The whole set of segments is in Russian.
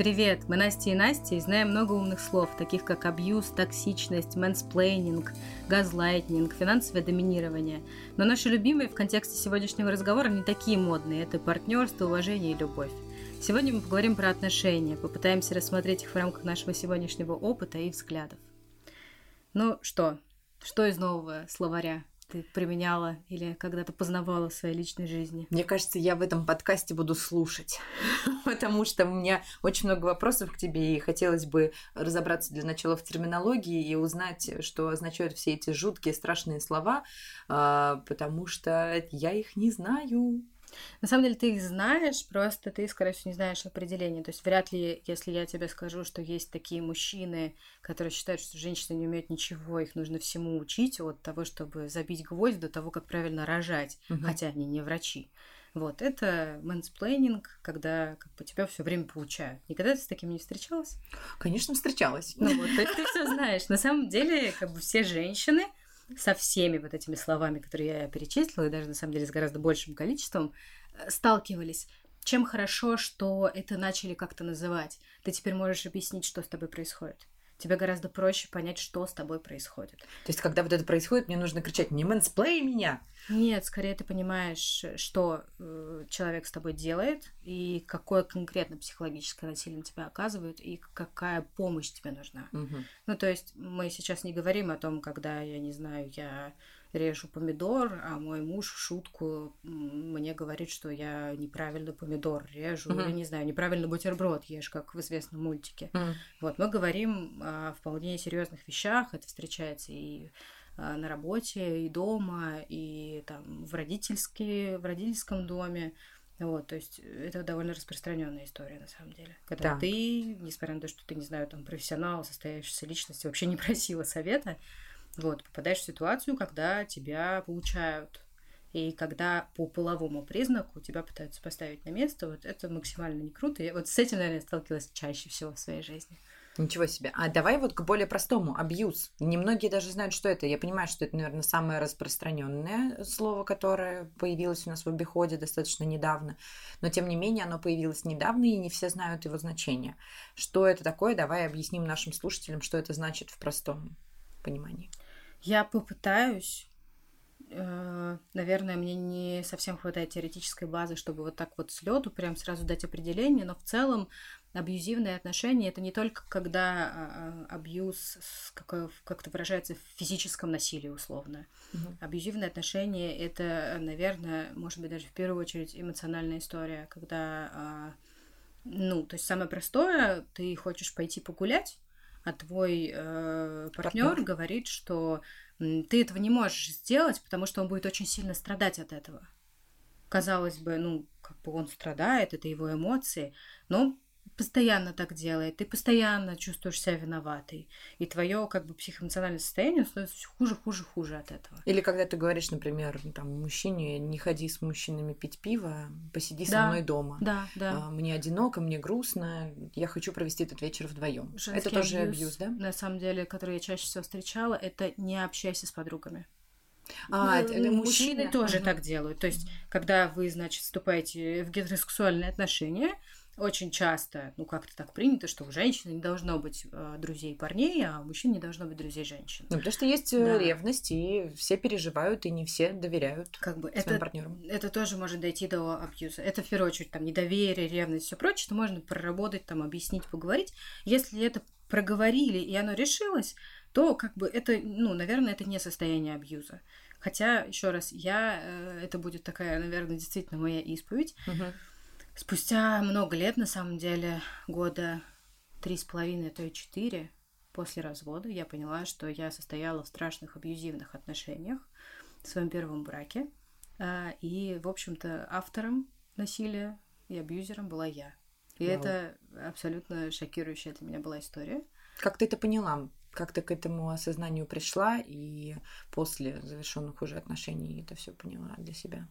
Привет, мы Настя и Настя и знаем много умных слов, таких как абьюз, токсичность, мэнсплейнинг, газлайтнинг, финансовое доминирование. Но наши любимые в контексте сегодняшнего разговора не такие модные. Это партнерство, уважение и любовь. Сегодня мы поговорим про отношения, попытаемся рассмотреть их в рамках нашего сегодняшнего опыта и взглядов. Ну что, что из нового словаря? Ты применяла или когда-то познавала в своей личной жизни? Мне кажется, я в этом подкасте буду слушать, потому что у меня очень много вопросов к тебе, и хотелось бы разобраться для начала в терминологии и узнать, что означают все эти жуткие, страшные слова, а, потому что я их не знаю. На самом деле ты их знаешь, просто ты, скорее всего, не знаешь определения. То есть вряд ли, если я тебе скажу, что есть такие мужчины, которые считают, что женщины не умеют ничего, их нужно всему учить, от того, чтобы забить гвоздь до того, как правильно рожать, угу. хотя они не врачи. Вот, это мэнсплейнинг, когда как бы тебя все время получают. Никогда ты с таким не встречалась? Конечно, встречалась. Ну вот, есть ты все знаешь. На самом деле, как бы все женщины, со всеми вот этими словами, которые я перечислила, и даже на самом деле с гораздо большим количеством, э, сталкивались. Чем хорошо, что это начали как-то называть. Ты теперь можешь объяснить, что с тобой происходит тебе гораздо проще понять, что с тобой происходит. То есть, когда вот это происходит, мне нужно кричать «Не мэнсплей меня!» Нет, скорее ты понимаешь, что э, человек с тобой делает, и какое конкретно психологическое насилие на тебя оказывает, и какая помощь тебе нужна. Угу. Ну, то есть, мы сейчас не говорим о том, когда, я не знаю, я режу помидор, а мой муж в шутку мне говорит, что я неправильно помидор режу, mm-hmm. или, не знаю, неправильно бутерброд ешь, как в известном мультике. Mm-hmm. Вот, мы говорим о вполне серьезных вещах, это встречается и а, на работе, и дома, и там в, родительские, в родительском доме. Вот, то есть это довольно распространенная история на самом деле. Когда так. ты, несмотря на то, что ты, не знаю, там профессионал, состоявшийся личности, вообще не просила совета, вот, попадаешь в ситуацию, когда тебя получают. И когда по половому признаку тебя пытаются поставить на место, вот это максимально не круто. Я вот с этим, наверное, сталкивалась чаще всего в своей жизни. Ничего себе. А давай вот к более простому. Абьюз. Немногие даже знают, что это. Я понимаю, что это, наверное, самое распространенное слово, которое появилось у нас в обиходе достаточно недавно. Но, тем не менее, оно появилось недавно, и не все знают его значение. Что это такое? Давай объясним нашим слушателям, что это значит в простом понимании. Я попытаюсь. Э, наверное, мне не совсем хватает теоретической базы, чтобы вот так вот с лету прям сразу дать определение, но в целом абьюзивные отношения это не только когда а, а, абьюз как-то выражается в физическом насилии условно. Угу. Абьюзивные отношения это, наверное, может быть даже в первую очередь эмоциональная история, когда, а, ну, то есть самое простое, ты хочешь пойти погулять, а твой э, партнер говорит, что ты этого не можешь сделать, потому что он будет очень сильно страдать от этого. Казалось бы, ну, как бы он страдает, это его эмоции, но постоянно так делает, ты постоянно чувствуешь себя виноватой, и твое как бы психоэмоциональное состояние становится все хуже, хуже, хуже от этого. Или когда ты говоришь, например, там мужчине, не ходи с мужчинами пить пиво, посиди да, со мной дома. Да, да. А, мне одиноко, мне грустно, я хочу провести этот вечер вдвоем. Это тоже абьюз, да? На самом деле, который я чаще всего встречала, это не общайся с подругами. А, ну, это мужчины тоже uh так делают. То есть, когда вы, значит, вступаете в гетеросексуальные отношения, очень часто, ну как-то так принято, что у женщины не должно быть э, друзей парней, а у мужчин не должно быть друзей женщин. Ну, потому что есть э, да. ревность, и все переживают, и не все доверяют как бы своим это, партнерам. Это тоже может дойти до абьюза. Это в первую очередь там недоверие, ревность, все прочее, что можно проработать, там, объяснить, поговорить. Если это проговорили, и оно решилось, то как бы это, ну, наверное, это не состояние абьюза. Хотя, еще раз, я, э, это будет такая, наверное, действительно моя исповедь. Угу Спустя много лет, на самом деле, года три с половиной, а то и четыре после развода, я поняла, что я состояла в страшных абьюзивных отношениях в своем первом браке. А, и, в общем-то, автором насилия и абьюзером была я. И Вау. это абсолютно шокирующая для меня была история. Как ты это поняла? Как ты к этому осознанию пришла и после завершенных уже отношений это все поняла для себя?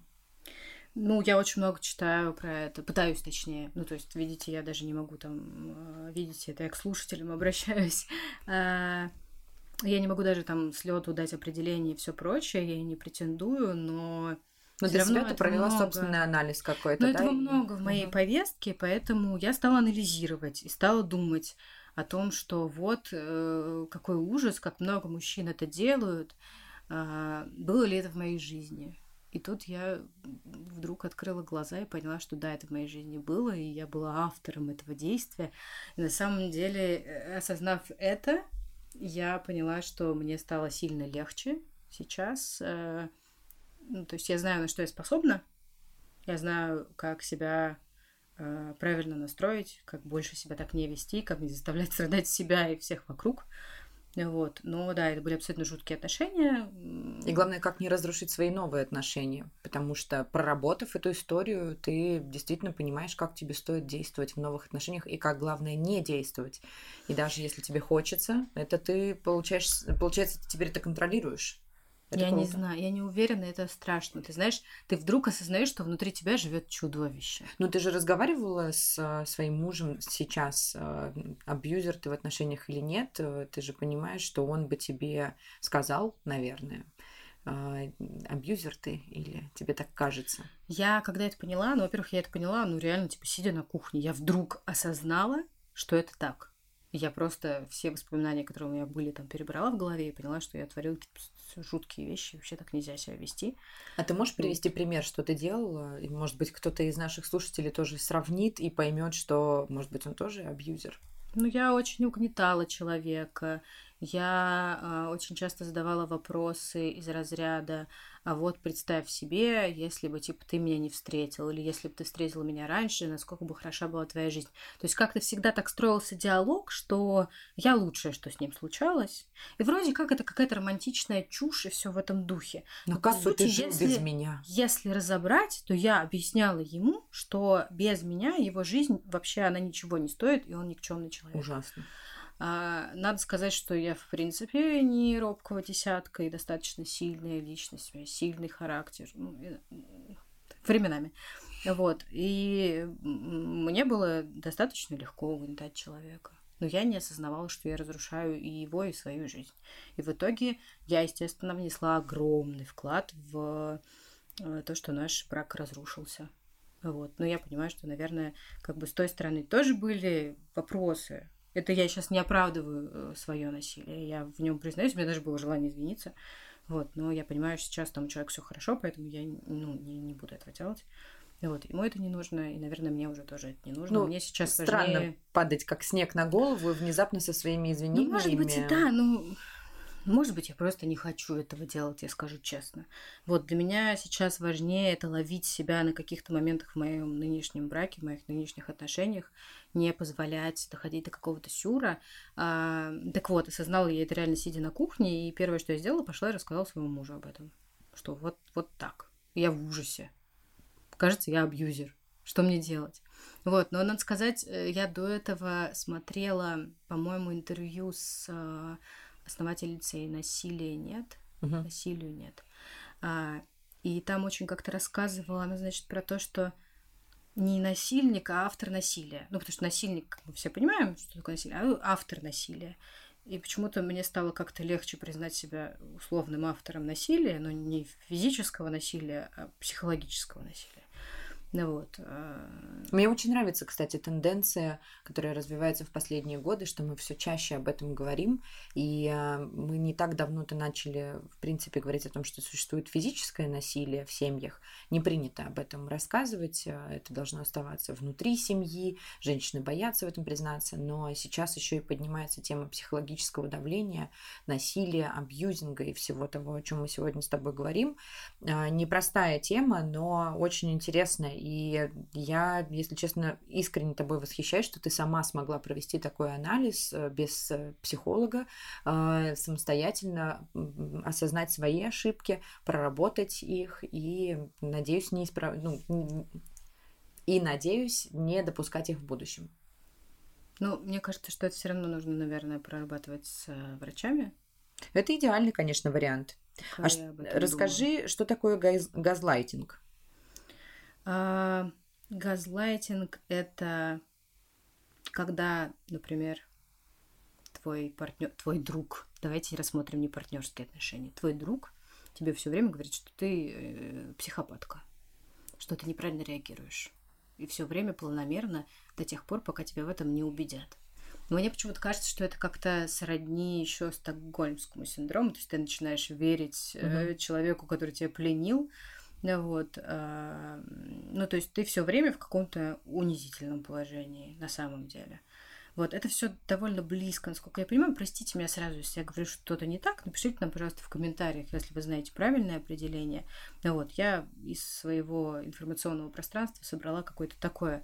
Ну, я очень много читаю про это, пытаюсь точнее. Ну, то есть, видите, я даже не могу там, э, видите, это я к слушателям обращаюсь. А, я не могу даже там с лету дать определение и все прочее, я не претендую, но Но для себя ты провела много... собственный анализ какой-то, Но да? этого много в моей угу. повестке, поэтому я стала анализировать и стала думать о том, что вот э, какой ужас, как много мужчин это делают, э, было ли это в моей жизни. И тут я вдруг открыла глаза и поняла, что да, это в моей жизни было, и я была автором этого действия. И на самом деле, э, осознав это, я поняла, что мне стало сильно легче сейчас. Э, ну, то есть я знаю, на что я способна, я знаю, как себя э, правильно настроить, как больше себя так не вести, как не заставлять страдать себя и всех вокруг. Вот. Но да, это были абсолютно жуткие отношения. И главное, как не разрушить свои новые отношения. Потому что, проработав эту историю, ты действительно понимаешь, как тебе стоит действовать в новых отношениях и как главное не действовать. И даже если тебе хочется, это ты получаешь, получается, ты теперь это контролируешь. Это я круто. не знаю, я не уверена, это страшно. Ты знаешь, ты вдруг осознаешь, что внутри тебя живет чудовище. Ну, ты же разговаривала с а, своим мужем сейчас, а, абьюзер ты в отношениях или нет, э, ты же понимаешь, что он бы тебе сказал, наверное, а, абьюзер ты или тебе так кажется? Я, когда это поняла, ну, во-первых, я это поняла, ну, реально, типа, сидя на кухне, я вдруг осознала, что это так. Я просто все воспоминания, которые у меня были, там перебрала в голове и поняла, что я творила какие-то жуткие вещи. Вообще так нельзя себя вести. А ты можешь привести пример, что ты делала? И, может быть, кто-то из наших слушателей тоже сравнит и поймет, что, может быть, он тоже абьюзер? Ну, я очень угнетала человека. Я э, очень часто задавала вопросы из разряда а вот представь себе, если бы, типа, ты меня не встретил, или если бы ты встретил меня раньше, насколько бы хороша была твоя жизнь. То есть как-то всегда так строился диалог, что я лучшее, что с ним случалось. И вроде как это какая-то романтичная чушь и все в этом духе. Но, Но как по сути, ты жил если, без меня? Если разобрать, то я объясняла ему, что без меня его жизнь вообще она ничего не стоит, и он никчемный человек. Ужасно. А, надо сказать, что я, в принципе, не робкого десятка и достаточно сильная личность, сильный характер. Ну, временами. Вот. И мне было достаточно легко угнетать человека. Но я не осознавала, что я разрушаю и его, и свою жизнь. И в итоге я, естественно, внесла огромный вклад в э, то, что наш брак разрушился. Вот. Но я понимаю, что, наверное, как бы с той стороны тоже были вопросы, это я сейчас не оправдываю э, свое насилие. Я в нем признаюсь, у меня даже было желание извиниться. Вот, но я понимаю, что сейчас там человек все хорошо, поэтому я ну, не, не буду этого делать. Вот, ему это не нужно, и, наверное, мне уже тоже это не нужно. Ну, мне сейчас странно важнее... падать как снег на голову и внезапно со своими извинениями. Ну, может быть, и да, ну, может быть, я просто не хочу этого делать, я скажу честно. Вот для меня сейчас важнее это ловить себя на каких-то моментах в моем нынешнем браке, в моих нынешних отношениях, не позволять доходить до какого-то сюра. А, так вот, осознала я это реально сидя на кухне, и первое, что я сделала, пошла и рассказала своему мужу об этом. Что вот, вот так. Я в ужасе. Кажется, я абьюзер. Что мне делать? Вот, но надо сказать, э, я до этого смотрела, по-моему, интервью с э, основательницей «Насилия нет», uh-huh. «Насилию нет». А, и там очень как-то рассказывала она, значит, про то, что не насильник, а автор насилия. Ну, потому что насильник, как мы все понимаем, что такое насилие, а автор насилия. И почему-то мне стало как-то легче признать себя условным автором насилия, но не физического насилия, а психологического насилия. Ну вот. А, Мне очень нравится, кстати, тенденция, которая развивается в последние годы, что мы все чаще об этом говорим. И а, мы не так давно-то начали, в принципе, говорить о том, что существует физическое насилие в семьях. Не принято об этом рассказывать. А, это должно оставаться внутри семьи. Женщины боятся в этом признаться. Но сейчас еще и поднимается тема психологического давления, насилия, абьюзинга и всего того, о чем мы сегодня с тобой говорим. Непростая тема, но очень интересная и я, если честно, искренне тобой восхищаюсь, что ты сама смогла провести такой анализ э, без э, психолога, э, самостоятельно осознать свои ошибки, проработать их и, надеюсь, не исправ... ну, и, надеюсь, не допускать их в будущем. Ну, мне кажется, что это все равно нужно, наверное, прорабатывать с врачами. Это идеальный, конечно, вариант. а расскажи, думаю. что такое газ газлайтинг? А, газлайтинг это когда, например, твой партнер, твой друг, давайте рассмотрим не партнерские отношения, твой друг тебе все время говорит, что ты э, психопатка, что ты неправильно реагируешь. И все время планомерно до тех пор, пока тебя в этом не убедят. Но мне почему-то кажется, что это как-то сродни еще стокгольмскому синдрому. То есть ты начинаешь верить mm-hmm. человеку, который тебя пленил. Вот. Э, ну, то есть ты все время в каком-то унизительном положении на самом деле. Вот, это все довольно близко, насколько я понимаю. Простите меня сразу, если я говорю что-то не так, напишите нам, пожалуйста, в комментариях, если вы знаете правильное определение. Ну вот, я из своего информационного пространства собрала какое-то такое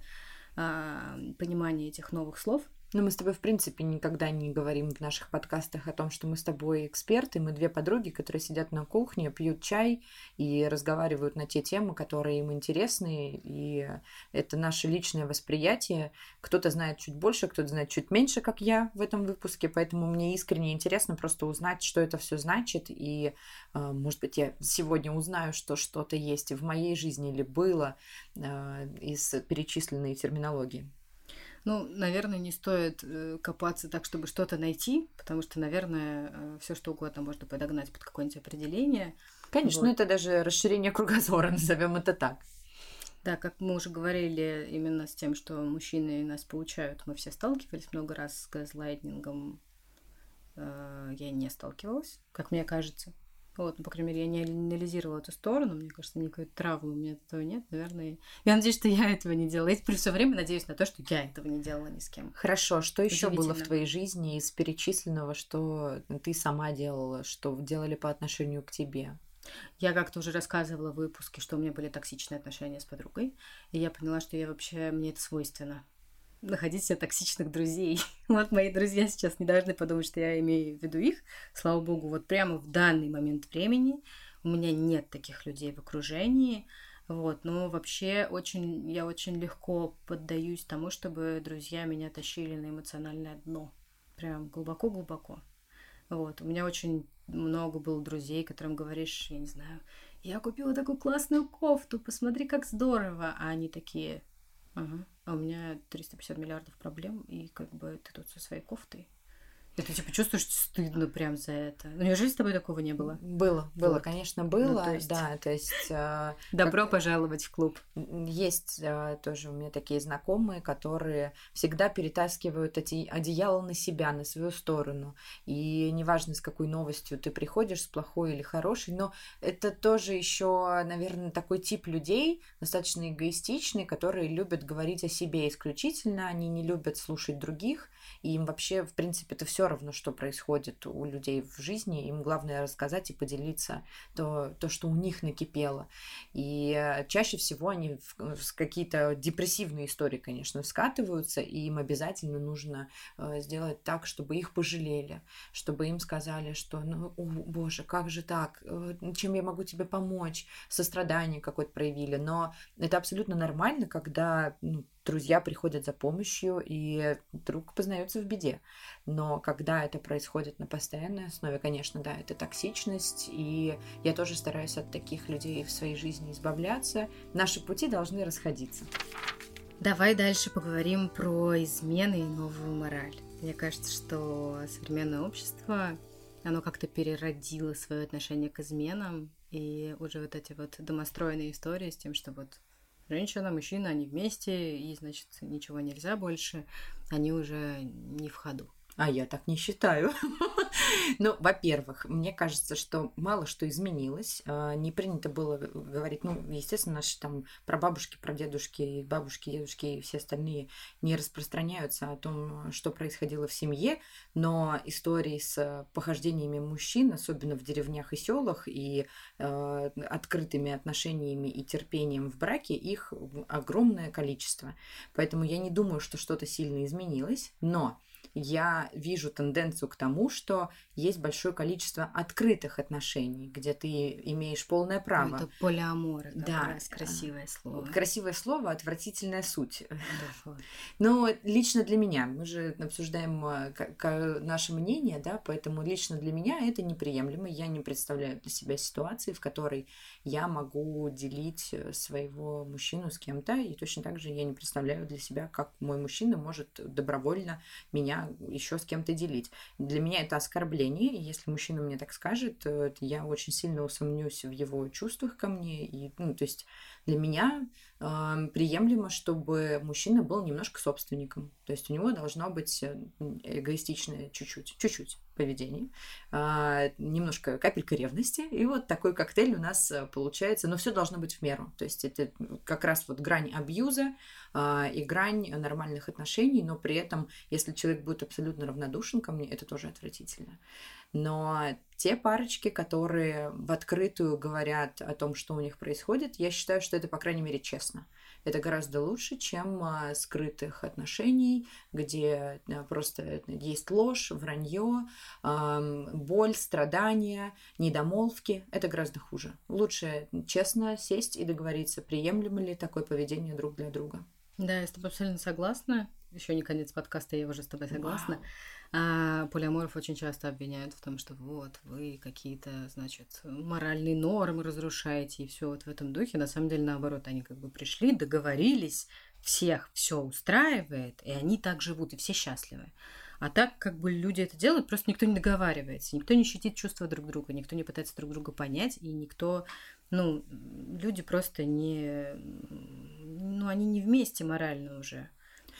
а, понимание этих новых слов – ну, мы с тобой, в принципе, никогда не говорим в наших подкастах о том, что мы с тобой эксперты. Мы две подруги, которые сидят на кухне, пьют чай и разговаривают на те темы, которые им интересны. И это наше личное восприятие. Кто-то знает чуть больше, кто-то знает чуть меньше, как я в этом выпуске. Поэтому мне искренне интересно просто узнать, что это все значит. И, а, может быть, я сегодня узнаю, что что-то есть в моей жизни или было а, из перечисленной терминологии. Ну, наверное, не стоит э, копаться так, чтобы что-то найти, потому что, наверное, э, все что угодно можно подогнать под какое-нибудь определение. Конечно, вот. ну это даже расширение кругозора, назовем это так. Да, как мы уже говорили, именно с тем, что мужчины нас получают, мы все сталкивались много раз с газлайтнингом. Э, я не сталкивалась, как мне кажется. Вот, ну, по крайней мере, я не анализировала эту сторону. Мне кажется, никакой травмы у меня этого нет. Наверное, я надеюсь, что я этого не делала. Я при все время надеюсь на то, что я этого не делала ни с кем. Хорошо. Что еще было в твоей жизни из перечисленного, что ты сама делала, что делали по отношению к тебе? Я как-то уже рассказывала в выпуске, что у меня были токсичные отношения с подругой, и я поняла, что я вообще, мне это свойственно находить себе токсичных друзей. Вот мои друзья сейчас не должны подумать, что я имею в виду их. Слава богу, вот прямо в данный момент времени у меня нет таких людей в окружении. Вот, но вообще очень, я очень легко поддаюсь тому, чтобы друзья меня тащили на эмоциональное дно. Прям глубоко-глубоко. Вот, у меня очень много было друзей, которым говоришь, я не знаю, я купила такую классную кофту, посмотри, как здорово. А они такие, ага, а у меня 350 миллиардов проблем, и как бы ты тут со своей кофтой. И ты типа чувствуешь стыдно прям за это. Ну, неужели с тобой такого не было? Было, было, вот. конечно, ну, было. Ну, то есть... Да, то есть... Э, Добро как... пожаловать в клуб. Есть э, тоже у меня такие знакомые, которые всегда перетаскивают эти одеяла на себя, на свою сторону. И неважно, с какой новостью ты приходишь, с плохой или хорошей, но это тоже еще, наверное, такой тип людей, достаточно эгоистичный, которые любят говорить о себе исключительно, они не любят слушать других, и им вообще, в принципе, это все равно, что происходит у людей в жизни, им главное рассказать и поделиться то, то что у них накипело. И э, чаще всего они в какие-то депрессивные истории, конечно, скатываются, и им обязательно нужно э, сделать так, чтобы их пожалели, чтобы им сказали, что, ну, о, боже, как же так, э, чем я могу тебе помочь, сострадание какое-то проявили, но это абсолютно нормально, когда ну, друзья приходят за помощью, и друг познается в беде. Но когда это происходит на постоянной основе, конечно, да, это токсичность, и я тоже стараюсь от таких людей в своей жизни избавляться. Наши пути должны расходиться. Давай дальше поговорим про измены и новую мораль. Мне кажется, что современное общество, оно как-то переродило свое отношение к изменам, и уже вот эти вот домостроенные истории с тем, что вот женщина, мужчина, они вместе, и, значит, ничего нельзя больше, они уже не в ходу. А я так не считаю. ну, во-первых, мне кажется, что мало что изменилось. А, не принято было говорить, ну, естественно, наши там прабабушки, прадедушки, бабушки, дедушки и все остальные не распространяются о том, что происходило в семье, но истории с похождениями мужчин, особенно в деревнях и селах, и э, открытыми отношениями и терпением в браке, их огромное количество. Поэтому я не думаю, что что-то сильно изменилось, но я вижу тенденцию к тому, что есть большое количество открытых отношений, где ты имеешь полное право. Это полиамор, да, раз красивое слово. Красивое слово, отвратительная суть. Но лично для меня, мы же обсуждаем э, наше мнение, да, поэтому лично для меня это неприемлемо. Я не представляю для себя ситуации, в которой я могу делить э, своего мужчину с кем-то, и точно так же я не представляю для себя, как мой мужчина может добровольно меня еще с кем-то делить. Для меня это оскорбление, и если мужчина мне так скажет, то я очень сильно усомнюсь в его чувствах ко мне. И, ну, то есть для меня э, приемлемо, чтобы мужчина был немножко собственником. То есть у него должно быть э, эгоистичное чуть-чуть, чуть-чуть поведение, э, немножко капелька ревности, и вот такой коктейль у нас э, получается, но все должно быть в меру. То есть это как раз вот грань абьюза э, и грань нормальных отношений, но при этом, если человек будет абсолютно равнодушен ко мне, это тоже отвратительно. Но те парочки, которые в открытую говорят о том, что у них происходит, я считаю, что это, по крайней мере, честно. Это гораздо лучше, чем а, скрытых отношений, где а, просто есть ложь, вранье, боль, страдания, недомолвки. Это гораздо хуже. Лучше честно сесть и договориться, приемлемо ли такое поведение друг для друга. Да, я с тобой абсолютно согласна. Еще не конец подкаста, я уже с тобой согласна. Вау. А полиаморов очень часто обвиняют в том, что вот вы какие-то, значит, моральные нормы разрушаете и все вот в этом духе. На самом деле, наоборот, они как бы пришли, договорились, всех все устраивает, и они так живут, и все счастливы. А так, как бы люди это делают, просто никто не договаривается, никто не щитит чувства друг друга, никто не пытается друг друга понять, и никто, ну, люди просто не, ну, они не вместе морально уже.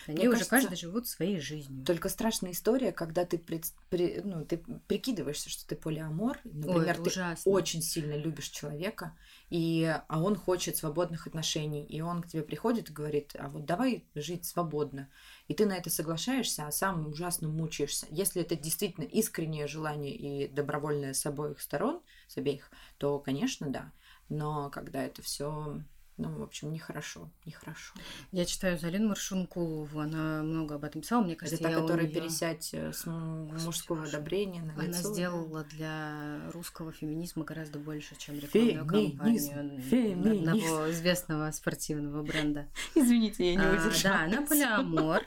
Они Мне уже кажется, каждый живут своей жизнью. Только страшная история, когда ты, пред, при, ну, ты прикидываешься, что ты полиамор, например, Ой, ты ужасно. очень сильно любишь человека, и, а он хочет свободных отношений, и он к тебе приходит и говорит, а вот давай жить свободно. И ты на это соглашаешься, а сам ужасно мучаешься. Если это действительно искреннее желание и добровольное с обоих сторон, с обеих, то, конечно, да. Но когда это все ну, в общем, нехорошо, нехорошо. Я читаю Залину Маршункулову, она много об этом писала, мне кажется. Это та, которая пересядь э, с мужского одобрения на лицо. Она сделала для русского феминизма гораздо больше, чем рекламную кампанию Феминизм. одного известного спортивного бренда. Извините, я не а, Да, она полиамор.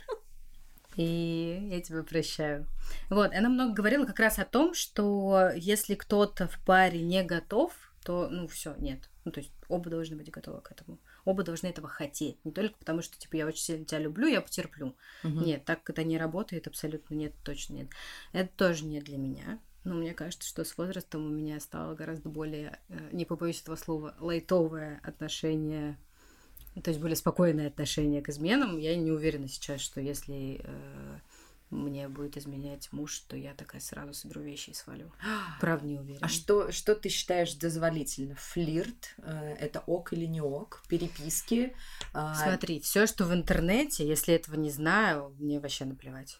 И я тебя прощаю. Вот, она много говорила как раз о том, что если кто-то в паре не готов, то, ну, все, нет, ну, то есть оба должны быть готовы к этому. Оба должны этого хотеть. Не только потому, что, типа, я очень сильно тебя люблю, я потерплю. Угу. Нет, так это не работает, абсолютно нет, точно нет. Это тоже не для меня. Но мне кажется, что с возрастом у меня стало гораздо более, э, не побоюсь этого слова, лайтовое отношение, то есть более спокойное отношение к изменам. Я не уверена сейчас, что если э, мне будет изменять муж, то я такая сразу соберу вещи и свалю. Правда не уверена. А что, что ты считаешь дозволительно? Флирт? Э, это ок или не ок? Переписки? А, Смотри, все, что в интернете, если этого не знаю, мне вообще наплевать.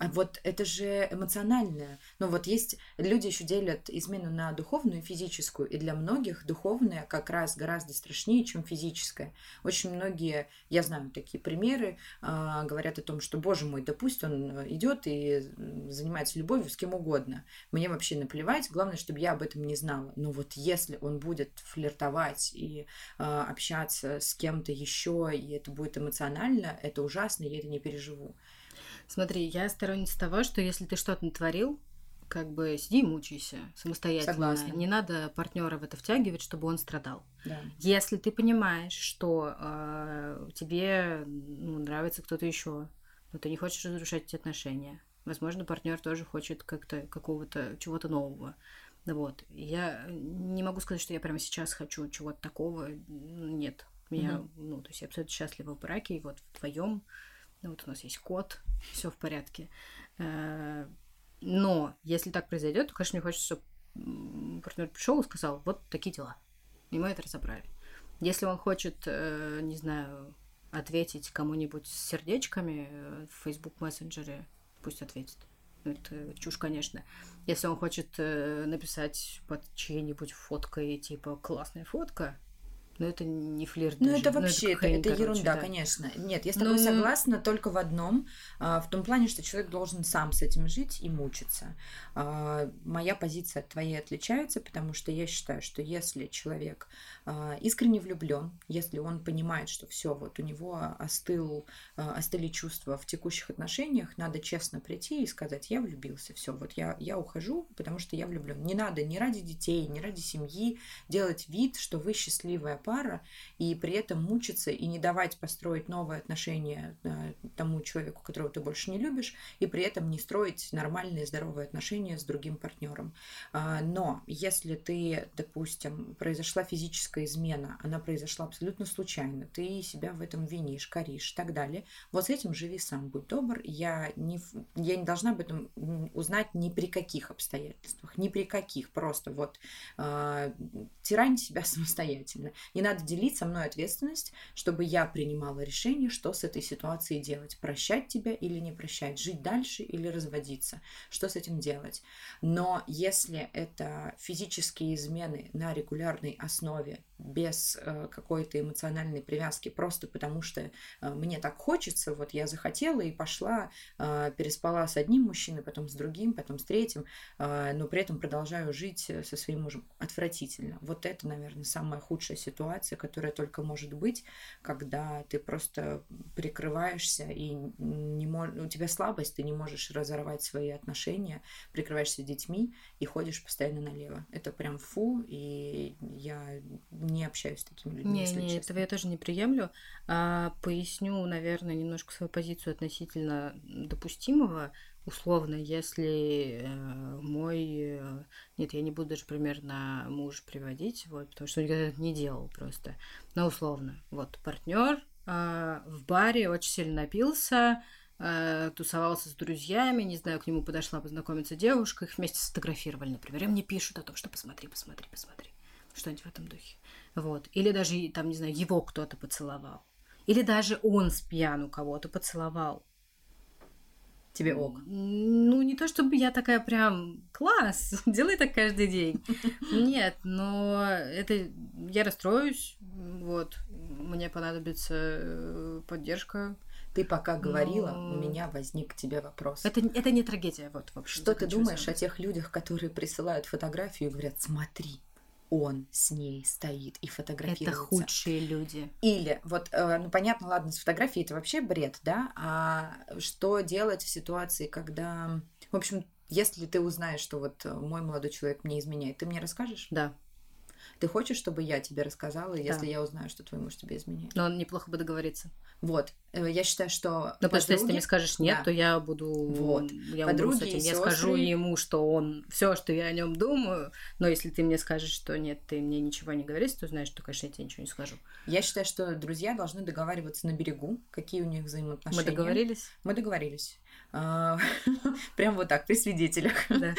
А вот это же эмоциональное. Ну вот есть, люди еще делят измену на духовную и физическую, и для многих духовная как раз гораздо страшнее, чем физическая. Очень многие, я знаю такие примеры, э, говорят о том, что, боже мой, да пусть он идет и занимается любовью с кем угодно. Мне вообще наплевать, главное, чтобы я об этом не знала. Но вот если он будет флиртовать и э, общаться с кем-то еще, и это будет эмоционально, это ужасно, я это не переживу. Смотри, я сторонница того, что если ты что-то натворил, как бы сиди и мучайся самостоятельно. Согласна. Не надо партнера в это втягивать, чтобы он страдал. Да. Если ты понимаешь, что э, тебе ну, нравится кто-то еще, но ты не хочешь разрушать эти отношения, возможно, партнер тоже хочет как-то какого-то чего-то нового. Вот. Я не могу сказать, что я прямо сейчас хочу чего-то такого. Нет. Меня, угу. ну, то есть я абсолютно счастлива в браке, и вот в твоем ну, вот у нас есть кот, все в порядке. Э, но если так произойдет, то, конечно, мне хочется, чтобы партнер пришел и сказал, вот такие дела. И мы это разобрали. Если он хочет, э, не знаю, ответить кому-нибудь с сердечками э, в Facebook мессенджере, пусть ответит. Это чушь, конечно. Если он хочет написать под чьей-нибудь фоткой, типа «классная фотка», но это не флирт. Ну, это ну, вообще, это, это, это ерунда, да. конечно. Нет, я с тобой ну, согласна только в одном, а, в том плане, что человек должен сам с этим жить и мучиться. А, моя позиция от твоей отличается, потому что я считаю, что если человек а, искренне влюблен, если он понимает, что все, вот у него остыл, остыли чувства в текущих отношениях, надо честно прийти и сказать, я влюбился, все, вот я, я ухожу, потому что я влюблен. Не надо ни ради детей, ни ради семьи делать вид, что вы счастливая пара, пара, и при этом мучиться и не давать построить новые отношения э, тому человеку, которого ты больше не любишь, и при этом не строить нормальные здоровые отношения с другим партнером. А, но если ты, допустим, произошла физическая измена, она произошла абсолютно случайно, ты себя в этом винишь, коришь и так далее, вот с этим живи сам, будь добр. Я не, я не должна об этом узнать ни при каких обстоятельствах, ни при каких. Просто вот э, тирань себя самостоятельно. Не надо делить со мной ответственность, чтобы я принимала решение, что с этой ситуацией делать. Прощать тебя или не прощать, жить дальше или разводиться. Что с этим делать? Но если это физические измены на регулярной основе, без э, какой-то эмоциональной привязки, просто потому что э, мне так хочется, вот я захотела и пошла, э, переспала с одним мужчиной, потом с другим, потом с третьим, но при этом продолжаю жить со своим мужем. Отвратительно. Вот это, наверное, самая худшая ситуация, которая только может быть, когда ты просто прикрываешься и не мож... у тебя слабость, ты не можешь разорвать свои отношения, прикрываешься детьми и ходишь постоянно налево. Это прям фу, и я не общаюсь с такими людьми. Не, не, честно. этого я тоже не приемлю. А, поясню, наверное, немножко свою позицию относительно допустимого. Условно, если э, мой... Э, нет, я не буду даже примерно муж приводить, вот, потому что он никогда это не делал просто. Но условно, вот, партнер э, в баре очень сильно напился, э, тусовался с друзьями, не знаю, к нему подошла познакомиться девушка, их вместе сфотографировали, например, и мне пишут о том, что посмотри, посмотри, посмотри, что-нибудь в этом духе. Вот. Или даже, там, не знаю, его кто-то поцеловал. Или даже он с пьяну кого-то поцеловал. Тебе ок? Ну, не то чтобы я такая прям класс, делай так каждый день. Нет, но это я расстроюсь, вот, мне понадобится э, поддержка. Ты пока говорила, но... у меня возник к тебе вопрос. Это, это не трагедия, вот, вообще. Что ты думаешь о тех людях, которые присылают фотографию и говорят, смотри, он с ней стоит и фотографируется. Это худшие люди. Или, вот, э, ну понятно, ладно, с фотографией это вообще бред, да, а что делать в ситуации, когда, в общем, если ты узнаешь, что вот э, мой молодой человек мне изменяет, ты мне расскажешь? Да. Ты хочешь, чтобы я тебе рассказала, да. если я узнаю, что твой муж тебе изменяет? Но неплохо бы договориться. Вот. Э, я считаю, что... Но потому что если ты мне скажешь нет, да. то я буду... Вот. Я подруги с этим. Я сестры... скажу ему, что он... все, что я о нем думаю, но если ты мне скажешь, что нет, ты мне ничего не говоришь, то знаешь, что, конечно, я тебе ничего не скажу. Я считаю, что друзья должны договариваться на берегу, какие у них взаимоотношения. Мы договорились? Мы договорились. А, прям вот так, при свидетелях. Да.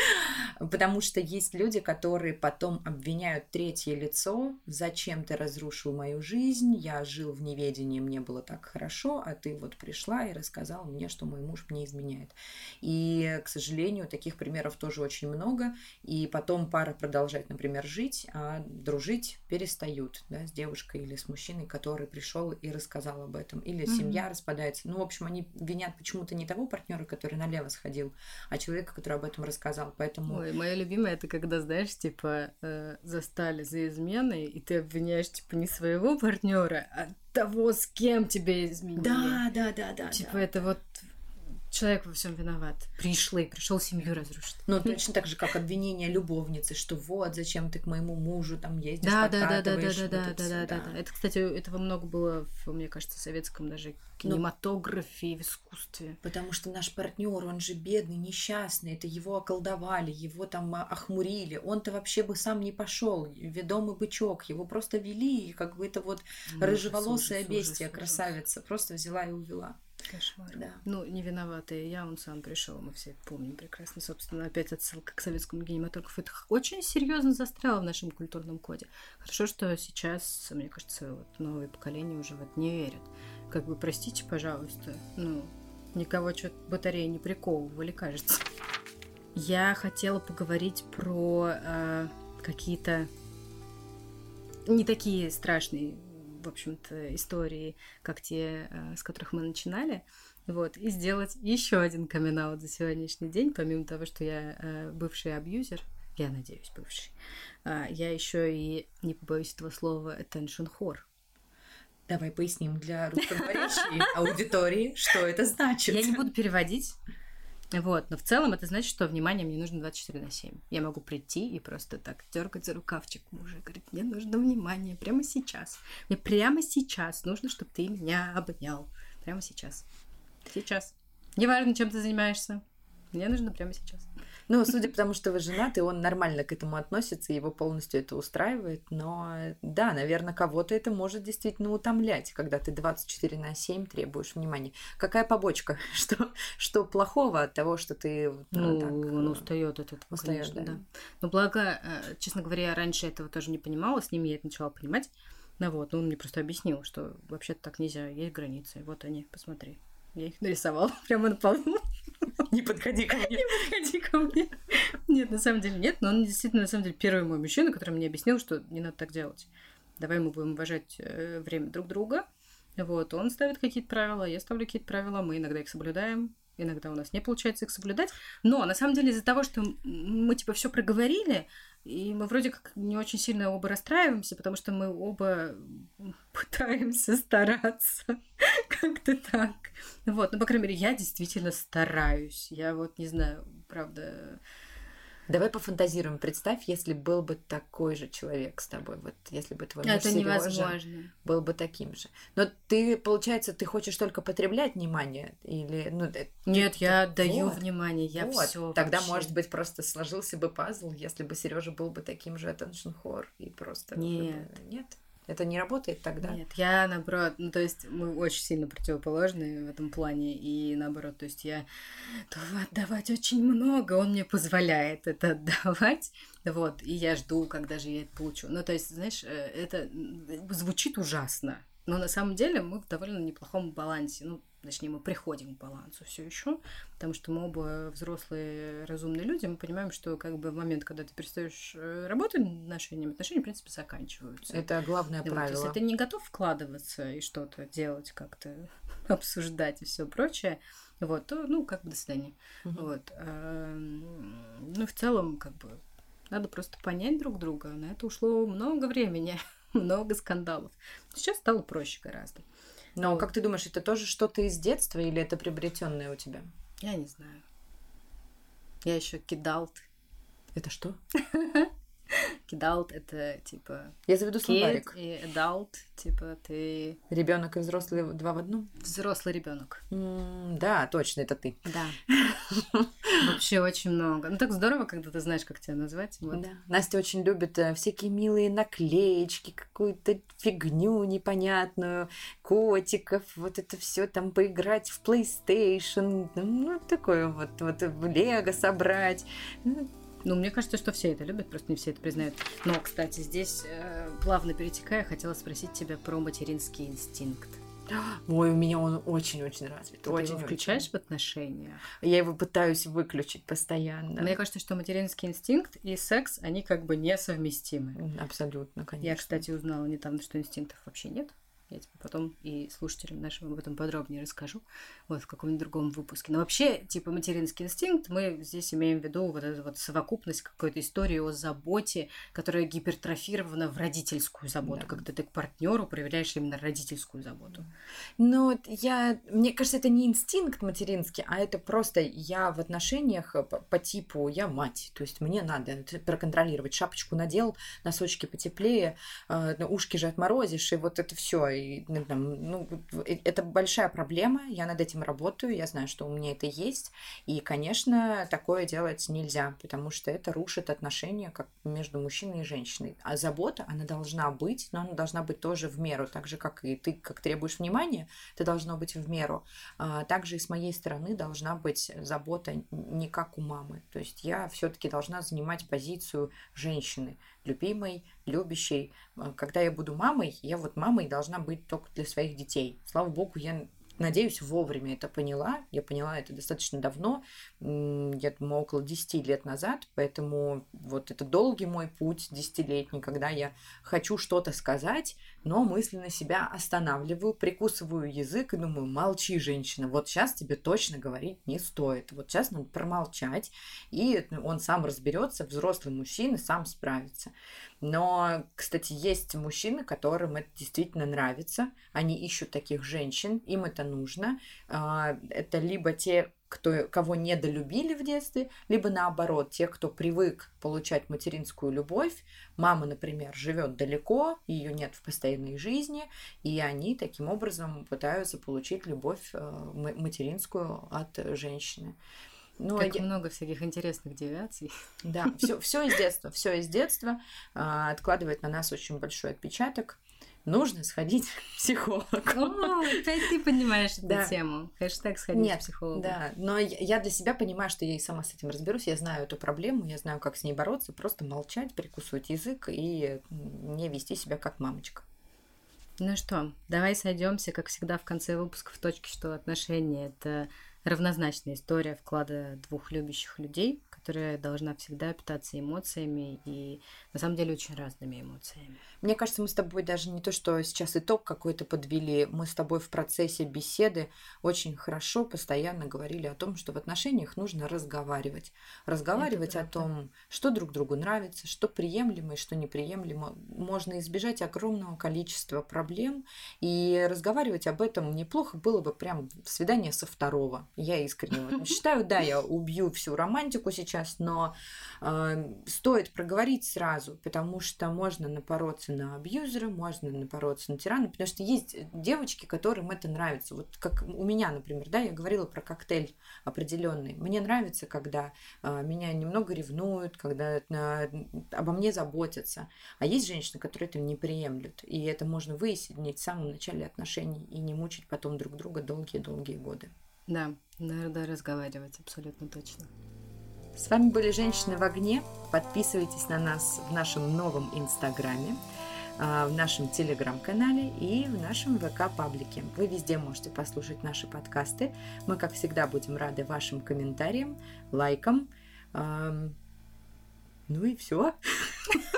Потому что есть люди, которые потом обвиняют третье лицо, зачем ты разрушил мою жизнь, я жил в неведении, мне было так хорошо, а ты вот пришла и рассказала мне, что мой муж мне изменяет. И, к сожалению, таких примеров тоже очень много, и потом пара продолжает, например, жить, а дружить перестают да, с девушкой или с мужчиной, который пришел и рассказал об этом. Или mm-hmm. семья распадается. Ну, в общем, они винят почему-то не того партнера, партнера, который налево сходил, а человека, который об этом рассказал. Поэтому... Ой, моя любимая это когда, знаешь, типа э, застали за изменой, и ты обвиняешь типа не своего партнера, а того, с кем тебе изменили. Да, да, да, да. Типа да. это вот человек во всем виноват. Пришлый, пришел семью разрушить. Ну, точно так же, как обвинение любовницы, что вот, зачем ты к моему мужу там ездишь, да, да, да, да, да, да, да, да, да, да. Это, кстати, этого много было, в, мне кажется, советском даже ну, кинематографе, в искусстве. Потому что наш партнер, он же бедный, несчастный, это его околдовали, его там охмурили, он-то вообще бы сам не пошел, ведомый бычок, его просто вели, как бы это вот рыжеволосая бестия, красавица, просто взяла и увела. Кошмар. Да. Ну, не виноватая я, он сам пришел, мы все помним прекрасно. Собственно, опять отсылка к советскому кинематографу. Это очень серьезно застряло в нашем культурном коде. Хорошо, что сейчас, мне кажется, вот новое поколение уже в это не верит. Как бы, простите, пожалуйста, ну, никого что-то батареи не приковывали, кажется. Я хотела поговорить про э, какие-то не такие страшные в общем-то, истории, как те, э, с которых мы начинали. Вот, и сделать еще один камин за сегодняшний день, помимо того, что я э, бывший абьюзер, я надеюсь, бывший, а, я еще и, не побоюсь этого слова, attention whore. Давай поясним для русскоговорящей аудитории, что это значит. Я не буду переводить. Вот, но в целом это значит, что внимание мне нужно 24 на 7. Я могу прийти и просто так дергать за рукавчик мужа и говорить, мне нужно внимание прямо сейчас. Мне прямо сейчас нужно, чтобы ты меня обнял. Прямо сейчас. Сейчас. Неважно, чем ты занимаешься. Мне нужно прямо сейчас. Ну, судя по тому, что вы женаты, он нормально к этому относится, его полностью это устраивает. Но да, наверное, кого-то это может действительно утомлять, когда ты 24 на 7 требуешь внимания. Какая побочка? Что, что плохого от того, что ты ну, так, он устает от этого, устаёт, конечно, да. да. Но благо, э, честно говоря, я раньше этого тоже не понимала, с ними я это начала понимать. Ну вот, ну он мне просто объяснил, что вообще-то так нельзя, есть границы. Вот они, посмотри. Я их нарисовала прямо на полу. Не подходи ко мне. Не подходи ко мне. Нет, на самом деле нет, но он действительно, на самом деле, первый мой мужчина, который мне объяснил, что не надо так делать. Давай мы будем уважать э, время друг друга. Вот, он ставит какие-то правила, я ставлю какие-то правила, мы иногда их соблюдаем, иногда у нас не получается их соблюдать. Но на самом деле из-за того, что мы типа все проговорили, и мы вроде как не очень сильно оба расстраиваемся, потому что мы оба пытаемся стараться. Как-то так. Вот, ну, по крайней мере, я действительно стараюсь. Я вот не знаю, правда, Давай пофантазируем. Представь, если был бы такой же человек с тобой, вот если бы твой муж Это невозможно. был бы таким же. Но ты, получается, ты хочешь только потреблять внимание или ну э, нет, ты, я отдаю вот, внимание, я вот. все. Тогда вообще. может быть просто сложился бы пазл, если бы Сережа был бы таким же attention whore и просто нет, бы... нет. Это не работает тогда? Нет, я наоборот, ну то есть мы очень сильно противоположны в этом плане, и наоборот, то есть я отдавать очень много, он мне позволяет это отдавать, вот, и я жду, когда же я это получу. Ну то есть, знаешь, э, это звучит ужасно, но на самом деле мы в довольно неплохом балансе. Ну, точнее, мы приходим к балансу все еще, потому что мы оба взрослые, разумные люди, мы понимаем, что как бы в момент, когда ты перестаешь э, работать над отношениями, отношения, в принципе, заканчиваются. Это главное да, правило. Вот, если ты не готов вкладываться и что-то делать, как-то обсуждать и все прочее, вот, то, ну, как бы до свидания. Угу. Вот. А, ну, в целом, как бы, надо просто понять друг друга. На это ушло много времени, много скандалов. Сейчас стало проще гораздо. Но вот. как ты думаешь, это тоже что-то из детства или это приобретенное у тебя? Я не знаю. Я еще kidult. Это что? Kidult это типа. Я заведу словарик. и adult, типа ты. Ребенок и взрослый два в одном. Взрослый ребенок. Mm, да, точно, это ты. Да. Вообще очень много. Ну так здорово, когда ты знаешь, как тебя назвать. Вот. Да. Настя очень любит э, всякие милые наклеечки, какую-то фигню непонятную, котиков, вот это все там поиграть в PlayStation, ну такое вот, вот в Лего собрать. Ну, мне кажется, что все это любят, просто не все это признают. Но, кстати, здесь, э, плавно перетекая, хотела спросить тебя про материнский инстинкт. Ой, у меня он очень-очень развит. Ты очень, его включаешь очень. в отношениях? Я его пытаюсь выключить постоянно. Мне кажется, что материнский инстинкт и секс, они как бы несовместимы. Абсолютно, конечно. Я, кстати, узнала недавно, что инстинктов вообще нет. Я тебе потом и слушателям нашим об этом подробнее расскажу, вот в каком-нибудь другом выпуске. Но вообще, типа, материнский инстинкт, мы здесь имеем в виду вот эту вот совокупность какой-то истории о заботе, которая гипертрофирована в родительскую заботу, да. когда ты к партнеру проявляешь именно родительскую заботу. Ну, я, мне кажется, это не инстинкт материнский, а это просто я в отношениях по, по типу я мать, то есть мне надо проконтролировать, шапочку надел, носочки потеплее, э, ушки же отморозишь, и вот это все и, ну, ну, это большая проблема, я над этим работаю, я знаю, что у меня это есть, и, конечно, такое делать нельзя, потому что это рушит отношения как между мужчиной и женщиной. А забота, она должна быть, но она должна быть тоже в меру, так же, как и ты, как требуешь внимания, это должно быть в меру. А также и с моей стороны должна быть забота не как у мамы, то есть я все-таки должна занимать позицию женщины, любимой, любящей. А, когда я буду мамой, я вот мамой должна быть только для своих детей. Слава богу, я надеюсь, вовремя это поняла. Я поняла это достаточно давно, я думаю, около 10 лет назад, поэтому вот это долгий мой путь, десятилетний, когда я хочу что-то сказать, но мысленно себя останавливаю, прикусываю язык и думаю, молчи, женщина, вот сейчас тебе точно говорить не стоит. Вот сейчас надо промолчать, и он сам разберется, взрослый мужчина сам справится. Но, кстати, есть мужчины, которым это действительно нравится, они ищут таких женщин, им это нужно. А, это либо те кто, кого недолюбили в детстве, либо наоборот, те, кто привык получать материнскую любовь. Мама, например, живет далеко, ее нет в постоянной жизни, и они таким образом пытаются получить любовь э, материнскую от женщины. Ну, как я... много всяких интересных девиаций. Да, все, все из детства, все из детства а, откладывает на нас очень большой отпечаток нужно сходить к психологу. О, опять ты понимаешь эту да. тему. Хэштег сходить Нет, к психологу. Да, но я для себя понимаю, что я и сама с этим разберусь. Я знаю эту проблему, я знаю, как с ней бороться. Просто молчать, прикусывать язык и не вести себя как мамочка. Ну что, давай сойдемся, как всегда, в конце выпуска в точке, что отношения это равнозначная история вклада двух любящих людей, которая должна всегда питаться эмоциями и на самом деле очень разными эмоциями. Мне кажется, мы с тобой даже не то, что сейчас итог какой-то подвели, мы с тобой в процессе беседы очень хорошо постоянно говорили о том, что в отношениях нужно разговаривать. Разговаривать о том, что друг другу нравится, что приемлемо и что неприемлемо. Можно избежать огромного количества проблем, и разговаривать об этом неплохо было бы прям свидание со второго. Я искренне считаю. Да, я убью всю романтику сейчас, сейчас, но э, стоит проговорить сразу, потому что можно напороться на абьюзера, можно напороться на тирана, потому что есть девочки, которым это нравится. Вот как у меня, например, да, я говорила про коктейль определенный. Мне нравится, когда э, меня немного ревнуют, когда э, обо мне заботятся. А есть женщины, которые это не приемлют. И это можно выяснить в самом начале отношений и не мучить потом друг друга долгие-долгие годы. Да, надо разговаривать абсолютно точно. С вами были «Женщины в огне». Подписывайтесь на нас в нашем новом Инстаграме, а, в нашем Телеграм-канале и в нашем ВК-паблике. Вы везде можете послушать наши подкасты. Мы, как всегда, будем рады вашим комментариям, лайкам. Ну и все.